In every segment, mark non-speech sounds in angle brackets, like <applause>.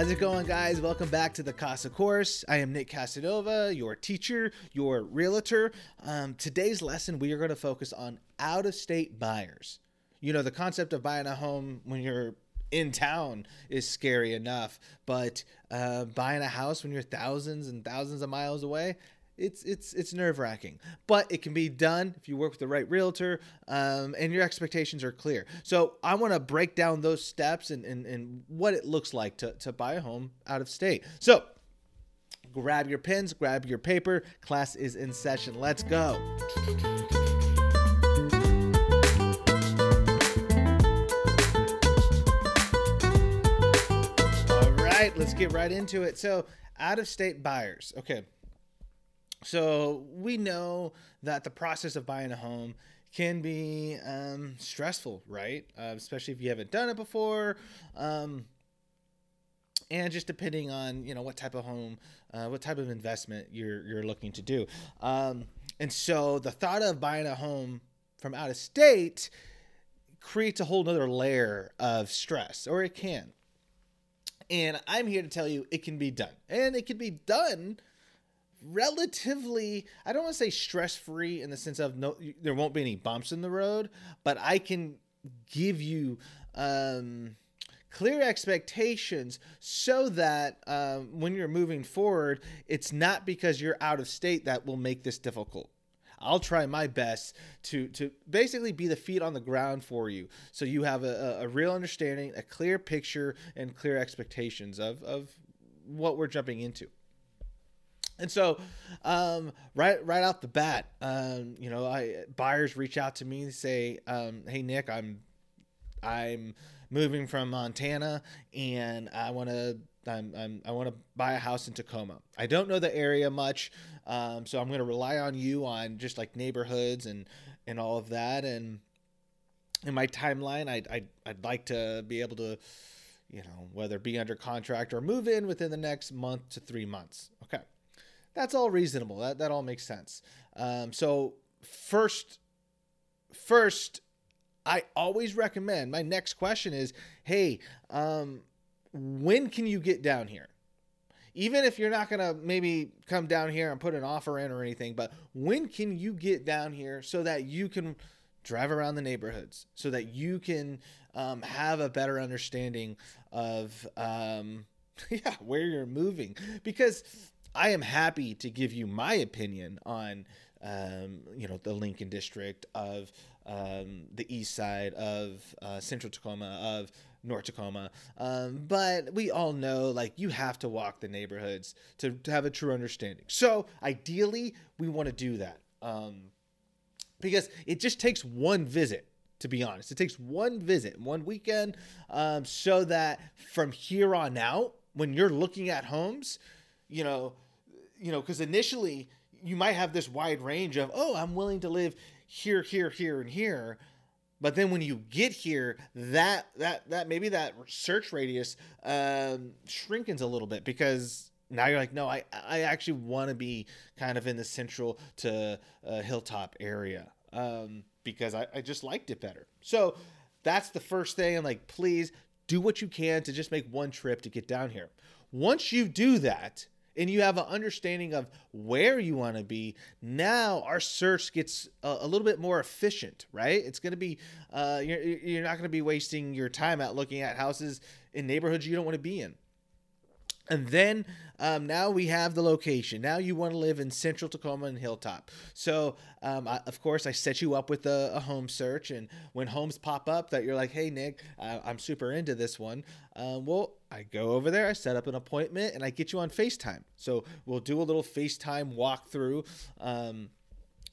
How's it going, guys? Welcome back to the Casa Course. I am Nick Casanova, your teacher, your realtor. Um, today's lesson, we are going to focus on out of state buyers. You know, the concept of buying a home when you're in town is scary enough, but uh, buying a house when you're thousands and thousands of miles away, it's it's it's nerve wracking, but it can be done if you work with the right realtor um, and your expectations are clear. So I want to break down those steps and, and and what it looks like to to buy a home out of state. So grab your pens, grab your paper. Class is in session. Let's go. All right, let's get right into it. So, out of state buyers. Okay. So, we know that the process of buying a home can be um, stressful, right? Uh, especially if you haven't done it before. Um, and just depending on you know what type of home, uh, what type of investment you're you're looking to do, um, and so the thought of buying a home from out of state creates a whole nother layer of stress, or it can. And I'm here to tell you it can be done, and it can be done relatively i don't want to say stress free in the sense of no there won't be any bumps in the road but i can give you um clear expectations so that um, when you're moving forward it's not because you're out of state that will make this difficult I'll try my best to to basically be the feet on the ground for you, so you have a, a real understanding, a clear picture, and clear expectations of of what we're jumping into. <laughs> And so, um, right right out the bat, um, you know, I buyers reach out to me and say, um, "Hey Nick, I'm I'm moving from Montana and I want to I'm, I'm, i want to buy a house in Tacoma. I don't know the area much, um, so I'm going to rely on you on just like neighborhoods and and all of that. And in my timeline, I'd, I'd I'd like to be able to, you know, whether be under contract or move in within the next month to three months. That's all reasonable. That that all makes sense. Um, so first, first I always recommend my next question is, hey, um, when can you get down here? Even if you're not to maybe come down here and put an offer in or anything, but when can you get down here so that you can drive around the neighborhoods, so that you can um, have a better understanding of, um, <laughs> yeah, where you're moving? Because I am happy to give you my opinion on, um, you know, the Lincoln district of um, the east side of uh, central Tacoma of North Tacoma. Um, but we all know like you have to walk the neighborhoods to, to have a true understanding. So ideally, we want to do that um, because it just takes one visit. To be honest, it takes one visit, one weekend, um, so that from here on out, when you're looking at homes, you know, you know, because initially you might have this wide range of, oh, I'm willing to live here, here, here, and here. But then when you get here, that that that maybe that search radius um, shrinkens a little bit because now you're like, no, I I actually want to be kind of in the central to uh, hilltop area um, because I, I just liked it better. So that's the first thing. I'm like, please do what you can to just make one trip to get down here. Once you do that, and you have an understanding of where you want to be, now our search gets a, a little bit more efficient, right? It's going to be, uh, you're, you're not going to be wasting your time out looking at houses in neighborhoods you don't want to be in. And then um, now we have the location. Now you want to live in central Tacoma and Hilltop. So, um, I, of course, I set you up with a, a, home search. And when homes pop up that you're like, hey, Nick, uh, I'm super into this one, um, well, I go over there, I set up an appointment, and I get you on FaceTime. So we'll do a little FaceTime walkthrough um,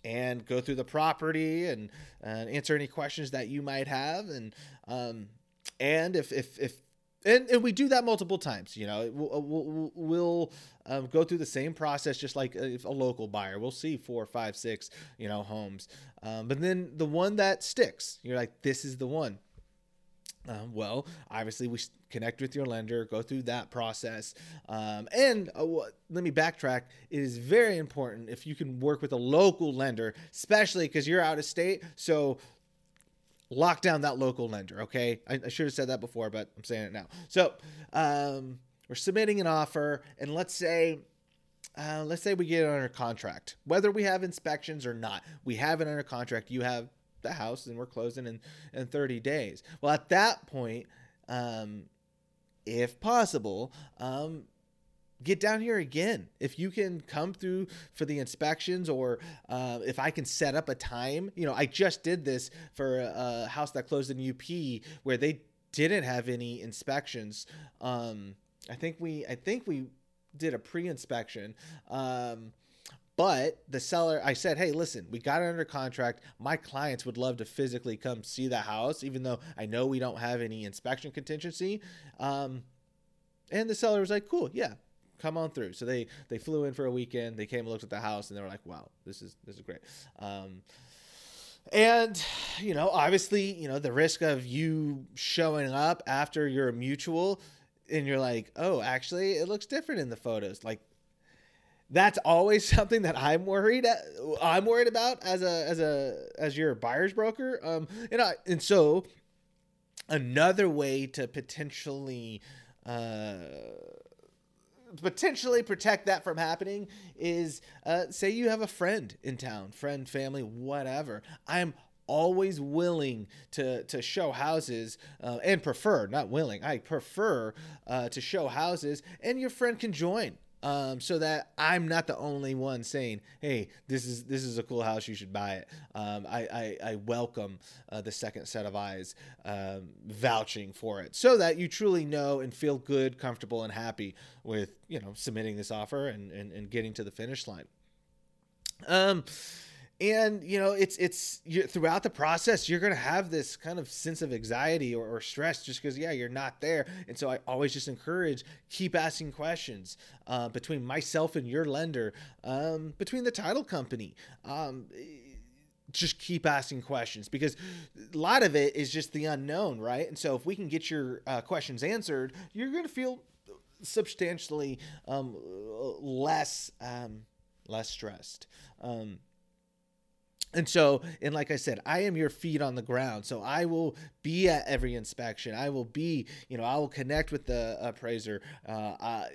and go through the property and, and answer any questions that you might have. And um, and if, if, if and, and we do that multiple times. You know, we'll, we'll, we'll um, go through the same process just like a, a, local buyer. We'll see four, five, six, you know, homes. Um, but then the one that sticks, you're like, this is the one. Uh, well, obviously, we connect with your lender, go through that process. Um, and uh, let me backtrack. It is very important if you can work with a local lender, especially because you're out of state. So lock down that local lender. Okay, I, I, should have said that before, but I'm saying it now. So, um, we're submitting an offer, and let's say uh, let's say we get it under contract, whether we have inspections or not. We have it under contract. You have the house, and we're closing in in 30 days. Well, at that point, um, if possible, um, get down here again. If you can come through for the inspections, or uh, if I can set up a time, you know, I just did this for a house that closed in UP where they didn't have any inspections. Um, I think we, I think we did a pre-inspection. Um, but the seller, I said, hey, listen, we got it under contract. My clients would love to physically come see the house, even though I know we don't have any inspection contingency. Um, and the seller was like, cool, yeah, come on through. So they they flew in for a weekend. They came and looked at the house, and they were like, wow, this is this is great. Um, and you know, obviously, you know, the risk of you showing up after you're a mutual and you're like, oh, actually, it looks different in the photos. Like that's always <laughs> something that I'm worried at, I'm worried about as a as a as your buyer's broker. Um, and I and so another way to potentially uh potentially protect that from happening is uh, say you have a friend in town friend family whatever. I'm always willing to to show houses uh, and prefer not willing i prefer uh, to show houses and your friend can join um, so that I'm not the only one saying, "Hey, this is this is a cool house. You should buy it." Um, I, I, I welcome uh, the second set of eyes um, vouching for it, so that you truly know and feel good, comfortable, and happy with you know submitting this offer and and, and getting to the finish line. Um, and you know it's it's throughout the process you're gonna have this kind of sense of anxiety or, or stress just because yeah you're not there. And so i always just encourage keep asking questions uh, between myself and your lender um, between the title company. Um, just keep asking questions because a lot of it is just the unknown right? And so if we can get your uh, questions answered you're gonna feel substantially um, less um, less stressed. Um, and so, and like I said, I am your feet on the ground. So I will be at every inspection. I will be, you know, I will connect with the appraiser. Uh, I,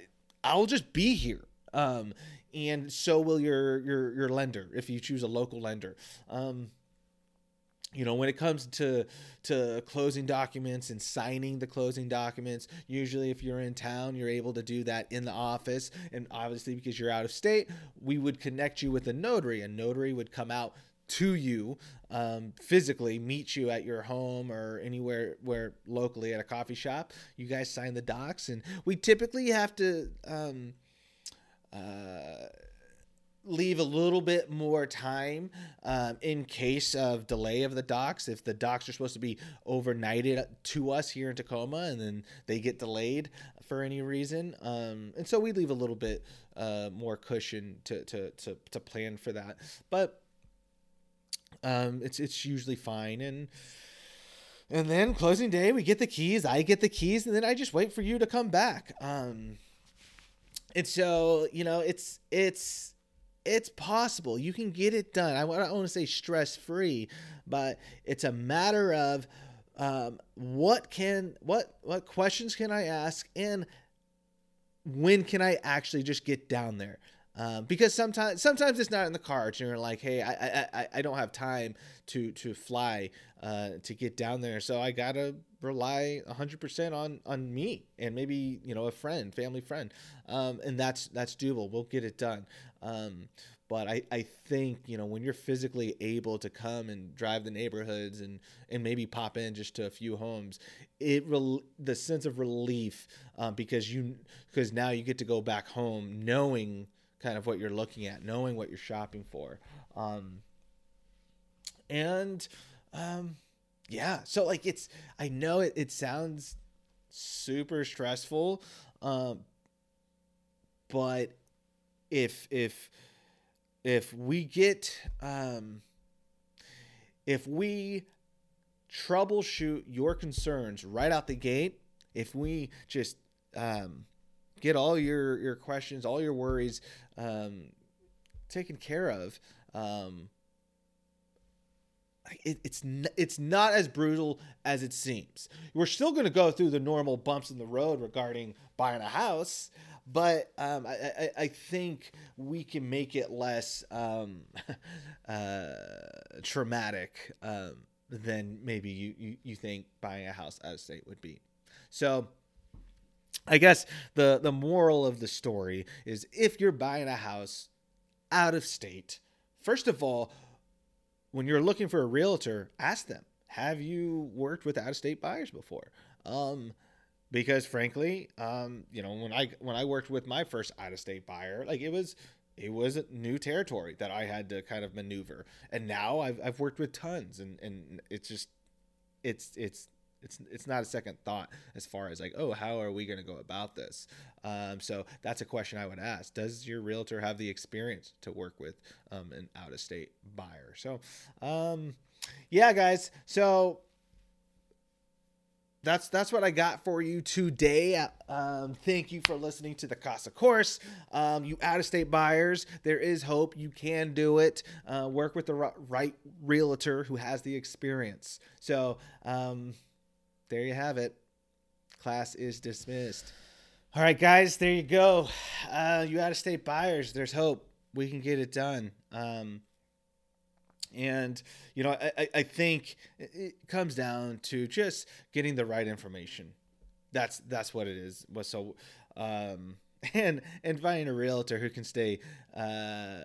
I'll just be here. Um, and so will your your your lender if you choose a local lender. Um, you know when it comes to to closing documents and signing the closing documents usually if you're in town you're able to do that in the office and obviously because you're out of state we would connect you with a notary a notary would come out to you um, physically, meet you at your home or anywhere where locally at a coffee shop. You guys sign the docs, and we typically have to um, uh, leave a little bit more time um, in case of delay of the docs. If the docs are supposed to be overnighted to us here in Tacoma, and then they get delayed for any reason, um, and so we leave a little bit uh, more cushion to, to to to plan for that, but um, it's it's usually fine. And and then closing day we get the keys i get the keys and then i just wait for you to come back. Um and so you know it's it's it's possible. You can get it done. I, I don't want to say stress free but it's a matter of um, what can what what questions can i ask and when can i actually just get down there um, because sometimes sometimes it's not in the cards and you're like hey I, I i don't have time to to fly uh, to get down there so i gotta rely 100% on on me and maybe you know a friend family friend. Um, and that's that's doable. We'll get it done. Um, but I, I think you know when you're physically able to come and drive the neighborhoods and and maybe pop in just to a few homes it rel- the sense of relief uh, because you because now you get to go back home knowing kind of what you're looking at, knowing what you're shopping for. Um, and um, yeah, so like it's, I know it, it sounds super stressful, um, but if, if, if we get, um, if we troubleshoot your concerns right out the gate, if we just, um, get all your your questions, all your worries um, taken care of. Um, it, it's n- it's not as brutal as it seems. We're still going to go through the normal bumps in the road regarding buying a house, but um, I, I, I think we can make it less um, <laughs> uh, traumatic um, than maybe you, you, you think buying a house out of state would be. So. I guess the the moral of the story is if you're buying a house out of state, first of all, when you're looking for a realtor, ask them, have you worked with out of state buyers before? Um, because frankly, um, you know, when I when I worked with my first out of state buyer, like it was it was new territory that I had to kind of maneuver. And now I've I've worked with tons and and it's just it's it's it's it's not a second thought as far as like oh how are we going to go about this um, so that's a question i would ask does your realtor have the experience to work with um, an out of state buyer so um, yeah guys so that's that's what I got for you today. Um, thank you for listening to the Casa Course. Um, you out of state buyers, there is hope. You can do it. Uh, work with the right realtor who has the experience. So um, there you have it. Class is dismissed. All right, guys, there you go. Uh, you out of state buyers, there's hope. We can get it done. Um, and you know, I, I think it comes down to just getting the right information. That's that's what it is. So, um, <laughs> and and finding a realtor who can stay uh,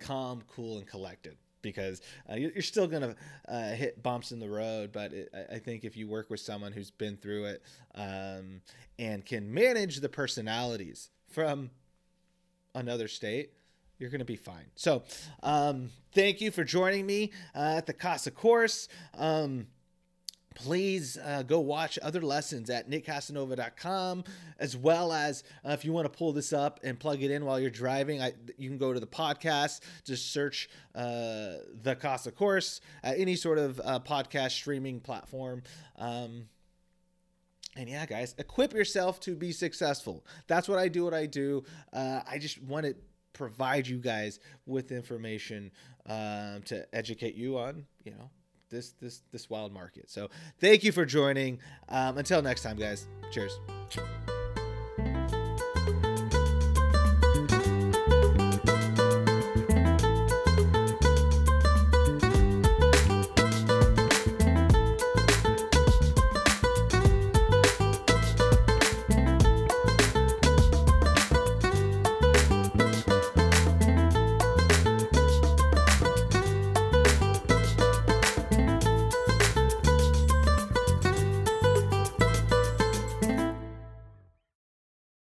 calm, cool, and collected because uh, you're still going to uh, hit bumps in the road. But it, I think if you work with someone who's been through it um, and can manage the personalities from another state, you're going to be fine. So, um, thank you for joining me uh, at the Casa course. Um, please uh, go watch other lessons at nickcasanova.com as well as uh, if you want to pull this up and plug it in while you're driving I, you can go to the podcast just search uh, the casa course at any sort of uh, podcast streaming platform. Um, and yeah guys equip yourself to be successful. That's what i do what i do. Uh, i just want to provide you guys with information um, to educate you on you know this this this wild market. So thank you for joining. Um, until next time, guys. Cheers.